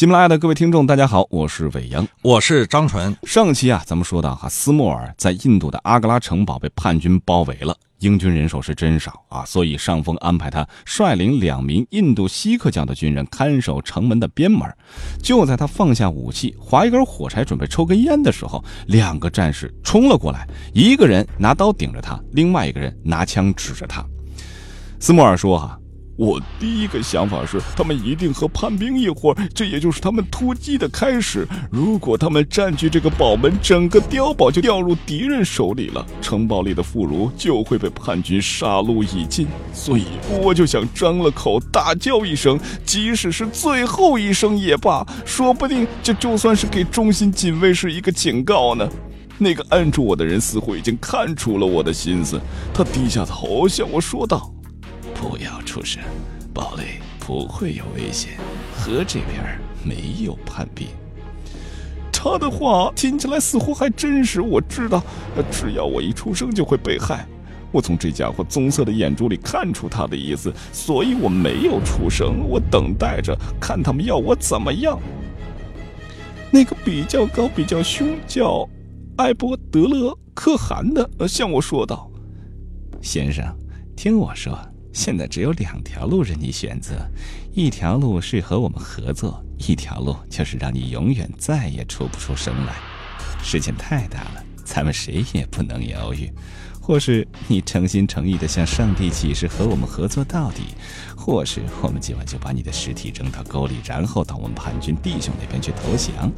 喜马拉雅的各位听众，大家好，我是伟阳，我是张纯。上期啊，咱们说到哈，斯莫尔在印度的阿格拉城堡被叛军包围了，英军人手是真少啊，所以上峰安排他率领两名印度锡克教的军人看守城门的边门。就在他放下武器，划一根火柴准备抽根烟的时候，两个战士冲了过来，一个人拿刀顶着他，另外一个人拿枪指着他。斯莫尔说哈。我第一个想法是，他们一定和叛兵一伙，这也就是他们突击的开始。如果他们占据这个堡门，整个碉堡就掉入敌人手里了，城堡里的妇孺就会被叛军杀戮已尽。所以我就想张了口，大叫一声，即使是最后一声也罢，说不定这就算是给中心警卫室一个警告呢。那个按住我的人似乎已经看出了我的心思，他低下头向我说道。不要出声，堡垒不会有危险，河这边没有叛兵。他的话听起来似乎还真实。我知道，只要我一出声就会被害。我从这家伙棕色的眼珠里看出他的意思，所以我没有出声。我等待着看他们要我怎么样。那个比较高、比较凶，叫艾伯德勒可汗的，向我说道：“先生，听我说。”现在只有两条路任你选择，一条路是和我们合作，一条路就是让你永远再也出不出声来。事情太大了，咱们谁也不能犹豫。或是你诚心诚意的向上帝起誓和我们合作到底，或是我们今晚就把你的尸体扔到沟里，然后到我们叛军弟兄那边去投降。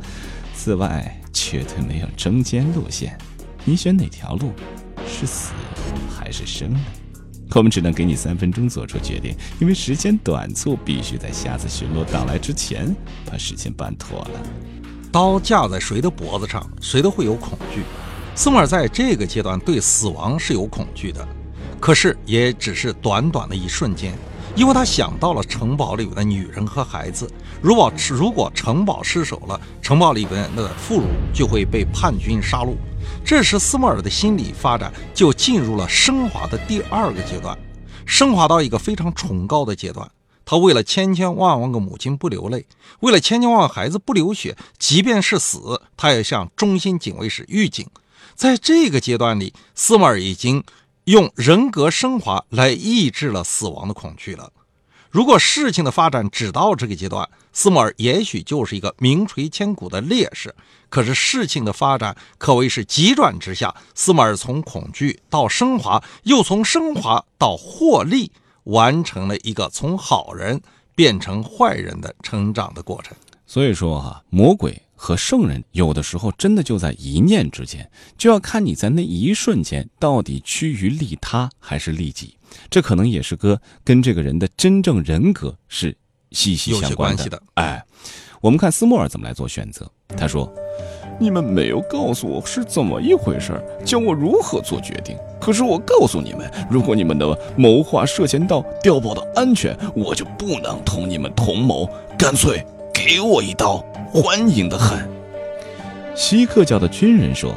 此外，绝对没有中间路线。你选哪条路？是死还是生呢？我们只能给你三分钟做出决定，因为时间短促，必须在瞎子巡逻到来之前把事情办妥了。刀架在谁的脖子上，谁都会有恐惧。斯莫尔在这个阶段对死亡是有恐惧的，可是也只是短短的一瞬间，因为他想到了城堡里面的女人和孩子。如果如果城堡失守了，城堡里边的妇孺就会被叛军杀戮。这时，斯莫尔的心理发展就进入了升华的第二个阶段，升华到一个非常崇高的阶段。他为了千千万万个母亲不流泪，为了千千万万孩子不流血，即便是死，他也向忠心警卫室预警。在这个阶段里，斯莫尔已经用人格升华来抑制了死亡的恐惧了。如果事情的发展只到这个阶段，斯莫尔也许就是一个名垂千古的烈士。可是事情的发展可谓是急转直下，斯莫尔从恐惧到升华，又从升华到获利，完成了一个从好人变成坏人的成长的过程。所以说哈，魔鬼和圣人有的时候真的就在一念之间，就要看你在那一瞬间到底趋于利他还是利己。这可能也是哥跟这个人的真正人格是息息相关的。哎，我们看斯莫尔怎么来做选择。他说：“你们没有告诉我是怎么一回事，教我如何做决定。可是我告诉你们，如果你们的谋划涉嫌到碉堡的安全，我就不能同你们同谋。干脆给我一刀，欢迎的很。”锡克教的军人说：“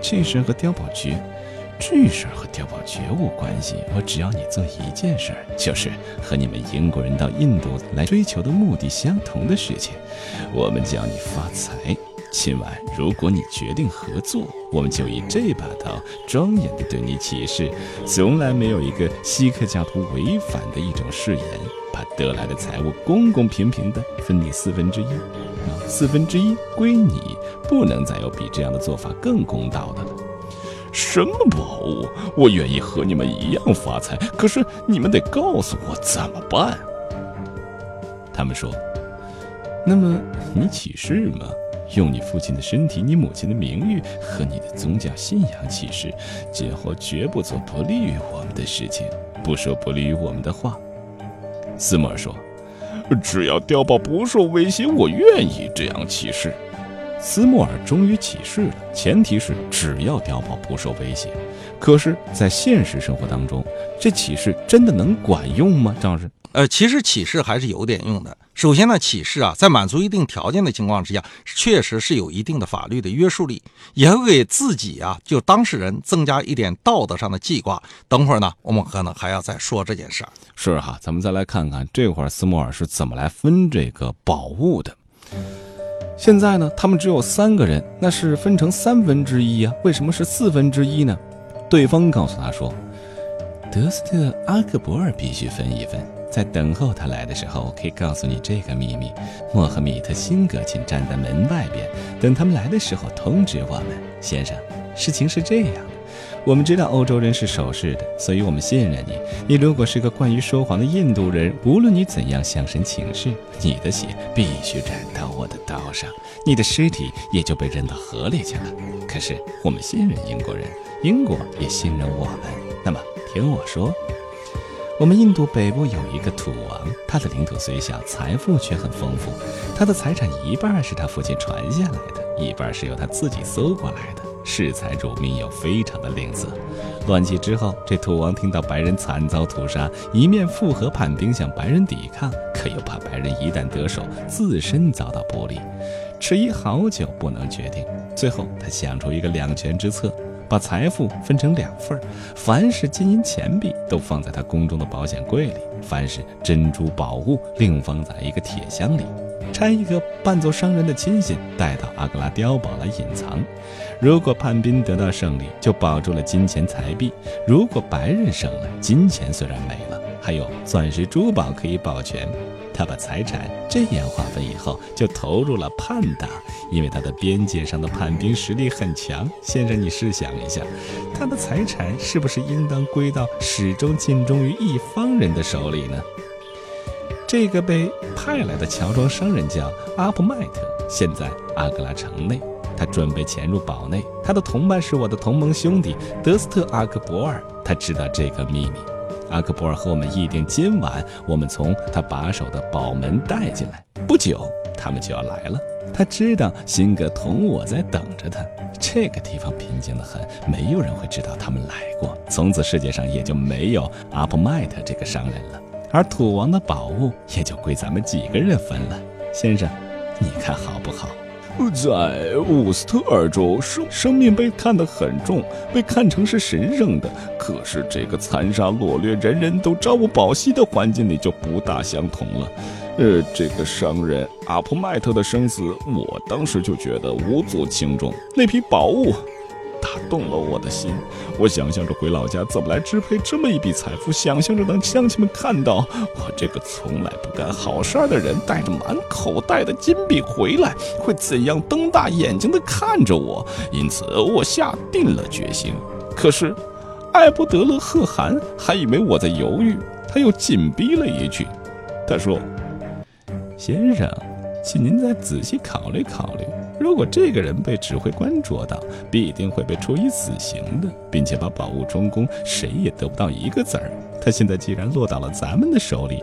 这事和碉堡绝。”这事和碉堡绝无关系，我只要你做一件事，就是和你们英国人到印度来追求的目的相同的事情。我们叫你发财。今晚如果你决定合作，我们就以这把刀庄严地对你起誓：从来没有一个锡克教徒违反的一种誓言，把得来的财物公公平平地分你四分之一，四分之一归你，不能再有比这样的做法更公道的了。什么宝物？我愿意和你们一样发财，可是你们得告诉我怎么办。他们说：“那么你起誓吗？用你父亲的身体、你母亲的名誉和你的宗教信仰起誓，今后绝不做不利于我们的事情，不说不利于我们的话。”斯莫尔说：“只要碉堡不受威胁，我愿意这样起誓。”斯莫尔终于起誓了，前提是只要碉堡不受威胁。可是，在现实生活当中，这启示真的能管用吗？张老师？呃，其实启示还是有点用的。首先呢，启示啊，在满足一定条件的情况之下，确实是有一定的法律的约束力，也会给自己啊，就当事人增加一点道德上的记挂。等会儿呢，我们可能还要再说这件事儿。是哈，咱们再来看看这会儿斯莫尔是怎么来分这个宝物的。现在呢，他们只有三个人，那是分成三分之一啊？为什么是四分之一呢？对方告诉他说：“德斯特阿克伯尔必须分一分，在等候他来的时候，我可以告诉你这个秘密。莫赫米特辛格请站在门外边，等他们来的时候通知我们。先生，事情是这样。”我们知道欧洲人是守势的，所以我们信任你。你如果是个惯于说谎的印度人，无论你怎样向神请示，你的血必须染到我的刀上，你的尸体也就被扔到河里去了。可是我们信任英国人，英国也信任我们。那么听我说，我们印度北部有一个土王，他的领土虽小，财富却很丰富。他的财产一半是他父亲传下来的，一半是由他自己搜过来的。恃财主命又非常的吝啬。乱起之后，这土王听到白人惨遭屠杀，一面附和叛兵向白人抵抗，可又怕白人一旦得手，自身遭到不利，迟疑好久不能决定。最后，他想出一个两全之策，把财富分成两份儿凡是金银钱币都放在他宫中的保险柜里，凡是珍珠宝物另放在一个铁箱里。差一个扮作商人的亲信带到阿格拉碉堡来隐藏。如果叛兵得到胜利，就保住了金钱财币；如果白人胜了，金钱虽然没了，还有钻石珠宝可以保全。他把财产这样划分以后，就投入了叛党，因为他的边界上的叛兵实力很强。先生，你试想一下，他的财产是不是应当归到始终尽忠于一方人的手里呢？这个被派来的乔装商人叫阿普迈特，现在阿格拉城内，他准备潜入堡内。他的同伴是我的同盟兄弟德斯特阿克伯尔，他知道这个秘密。阿克伯尔和我们议定，今晚我们从他把守的堡门带进来，不久他们就要来了。他知道辛格同我在等着他。这个地方平静得很，没有人会知道他们来过。从此世界上也就没有阿普迈特这个商人了。而土王的宝物也就归咱们几个人分了，先生，你看好不好？在伍斯特尔州，生生命被看得很重，被看成是神圣的。可是这个残杀掳掠、人人都朝不保夕的环境里就不大相同了。呃，这个商人阿普迈特的生死，我当时就觉得无足轻重。那批宝物。打动了我的心，我想象着回老家怎么来支配这么一笔财富，想象着当乡亲们看到我这个从来不干好事儿的人带着满口袋的金币回来，会怎样瞪大眼睛的看着我。因此，我下定了决心。可是，艾布德勒赫汗还以为我在犹豫，他又紧逼了一句：“他说，先生，请您再仔细考虑考虑。”如果这个人被指挥官捉到，必定会被处以死刑的，并且把宝物充公，谁也得不到一个子儿。他现在既然落到了咱们的手里，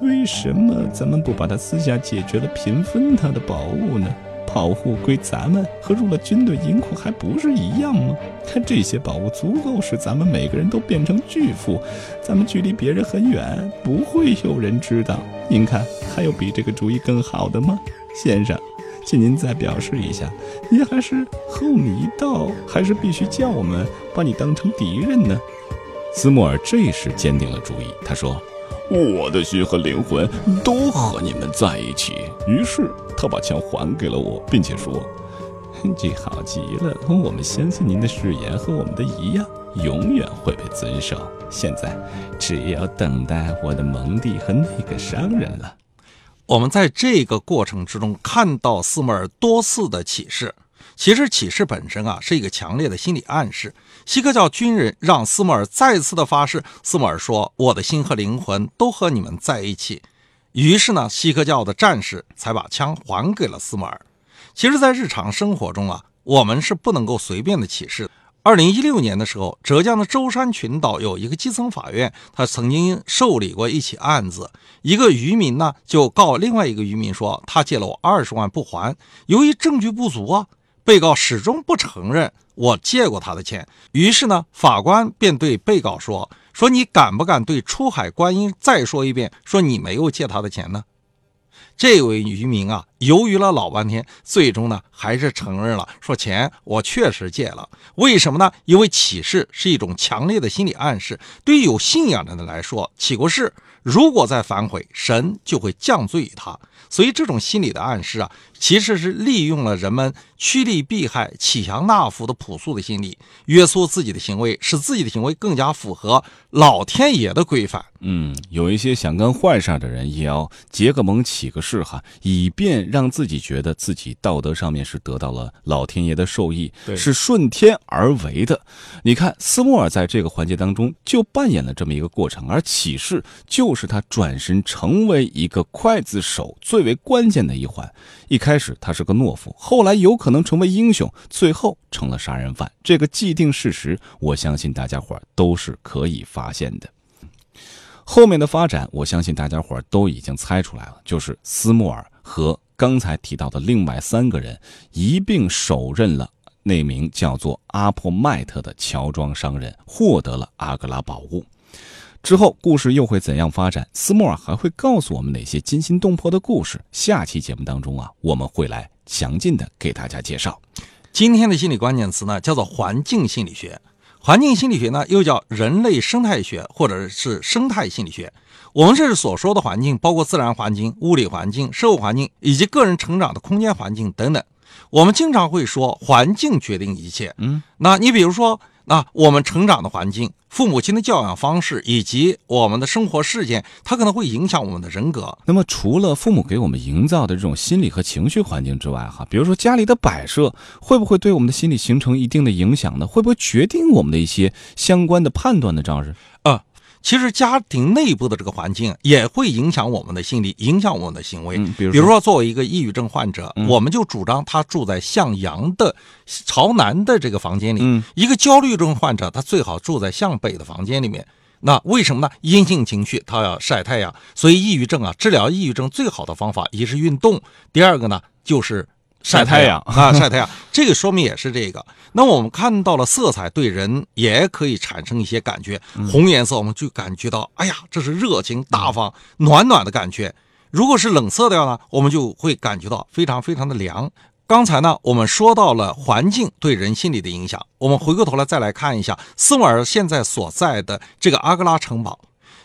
为什么咱们不把他私下解决了，平分他的宝物呢？宝物归咱们，和入了军队银库还不是一样吗？看这些宝物足够使咱们每个人都变成巨富，咱们距离别人很远，不会有人知道。您看，还有比这个主意更好的吗，先生？请您再表示一下，您还是和我们一道，还是必须叫我们把你当成敌人呢？斯莫尔这时坚定了主意，他说：“我的心和灵魂都和你们在一起。”于是他把枪还给了我，并且说：“这好极了，我们相信您的誓言和我们的一样，永远会被遵守。现在只要等待我的蒙弟和那个商人了。”我们在这个过程之中看到斯莫尔多次的启示，其实启示本身啊是一个强烈的心理暗示。锡克教军人让斯莫尔再次的发誓，斯莫尔说：“我的心和灵魂都和你们在一起。”于是呢，锡克教的战士才把枪还给了斯莫尔。其实，在日常生活中啊，我们是不能够随便的起誓。二零一六年的时候，浙江的舟山群岛有一个基层法院，他曾经受理过一起案子。一个渔民呢，就告另外一个渔民说，他借了我二十万不还。由于证据不足啊，被告始终不承认我借过他的钱。于是呢，法官便对被告说：“说你敢不敢对出海观音再说一遍，说你没有借他的钱呢？”这位渔民啊，犹豫了老半天，最终呢，还是承认了，说钱我确实借了。为什么呢？因为启示是一种强烈的心理暗示，对于有信仰的人来说，起过誓，如果再反悔，神就会降罪于他。所以这种心理的暗示啊，其实是利用了人们趋利避害、欺强纳福的朴素的心理，约束自己的行为，使自己的行为更加符合老天爷的规范。嗯，有一些想干坏事的人，也要结个盟、起个誓哈，以便让自己觉得自己道德上面是得到了老天爷的授意，是顺天而为的。你看，斯莫尔在这个环节当中就扮演了这么一个过程，而启示就是是他转身成为一个刽子手最为关键的一环。一开始他是个懦夫，后来有可能成为英雄，最后成了杀人犯。这个既定事实，我相信大家伙儿都是可以发现的。后面的发展，我相信大家伙儿都已经猜出来了，就是斯莫尔和刚才提到的另外三个人一并手刃了那名叫做阿破麦特的乔装商人，获得了阿格拉宝物。之后故事又会怎样发展？斯莫尔还会告诉我们哪些惊心动魄的故事？下期节目当中啊，我们会来详尽的给大家介绍。今天的心理关键词呢，叫做环境心理学。环境心理学呢，又叫人类生态学，或者是生态心理学。我们这是所说的环境，包括自然环境、物理环境、社会环境以及个人成长的空间环境等等。我们经常会说，环境决定一切。嗯，那你比如说。那我们成长的环境、父母亲的教养方式以及我们的生活事件，它可能会影响我们的人格。那么，除了父母给我们营造的这种心理和情绪环境之外，哈，比如说家里的摆设，会不会对我们的心理形成一定的影响呢？会不会决定我们的一些相关的判断呢？张老师？啊。其实家庭内部的这个环境也会影响我们的心理，影响我们的行为。比如说，作为一个抑郁症患者，我们就主张他住在向阳的、朝南的这个房间里；一个焦虑症患者，他最好住在向北的房间里面。那为什么呢？阴性情绪他要晒太阳，所以抑郁症啊，治疗抑郁症最好的方法一是运动，第二个呢就是。晒太阳啊，晒太阳，这个说明也是这个。那我们看到了色彩对人也可以产生一些感觉，红颜色我们就感觉到，哎呀，这是热情大方、暖暖的感觉。如果是冷色调呢，我们就会感觉到非常非常的凉。刚才呢，我们说到了环境对人心理的影响，我们回过头来再来看一下斯莫尔现在所在的这个阿格拉城堡。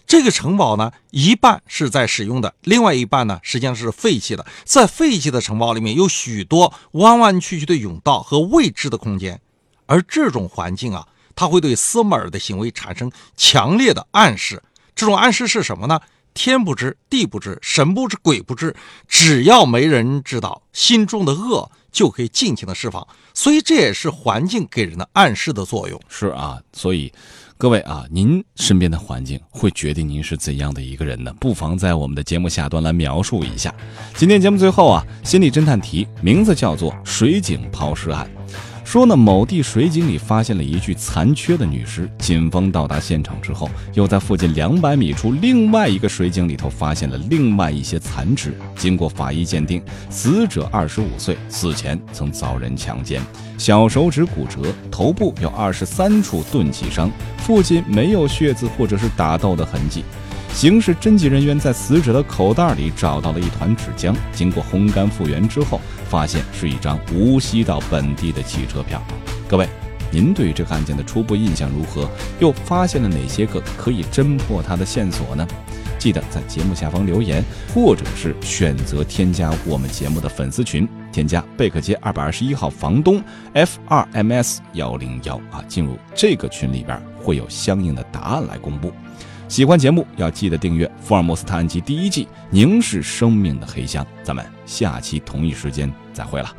这个城堡呢，一半是在使用的，另外一半呢，实际上是废弃的。在废弃的城堡里面，有许多弯弯曲曲的甬道和未知的空间，而这种环境啊，它会对斯莫尔的行为产生强烈的暗示。这种暗示是什么呢？天不知，地不知，神不知，鬼不知，只要没人知道，心中的恶就可以尽情的释放。所以这也是环境给人的暗示的作用。是啊，所以。各位啊，您身边的环境会决定您是怎样的一个人呢？不妨在我们的节目下端来描述一下。今天节目最后啊，心理侦探题名字叫做“水井抛尸案”。说呢，某地水井里发现了一具残缺的女尸。警方到达现场之后，又在附近两百米处另外一个水井里头发现了另外一些残肢。经过法医鉴定，死者二十五岁，死前曾遭人强奸，小手指骨折，头部有二十三处钝器伤，附近没有血渍或者是打斗的痕迹。刑事侦缉人员在死者的口袋里找到了一团纸浆，经过烘干复原之后，发现是一张无锡到本地的汽车票。各位，您对这个案件的初步印象如何？又发现了哪些个可以侦破它的线索呢？记得在节目下方留言，或者是选择添加我们节目的粉丝群，添加贝克街二百二十一号房东 F 二 M S 幺零幺啊，进入这个群里边会有相应的答案来公布。喜欢节目要记得订阅《福尔摩斯探案集》第一季《凝视生命的黑箱》，咱们下期同一时间再会了。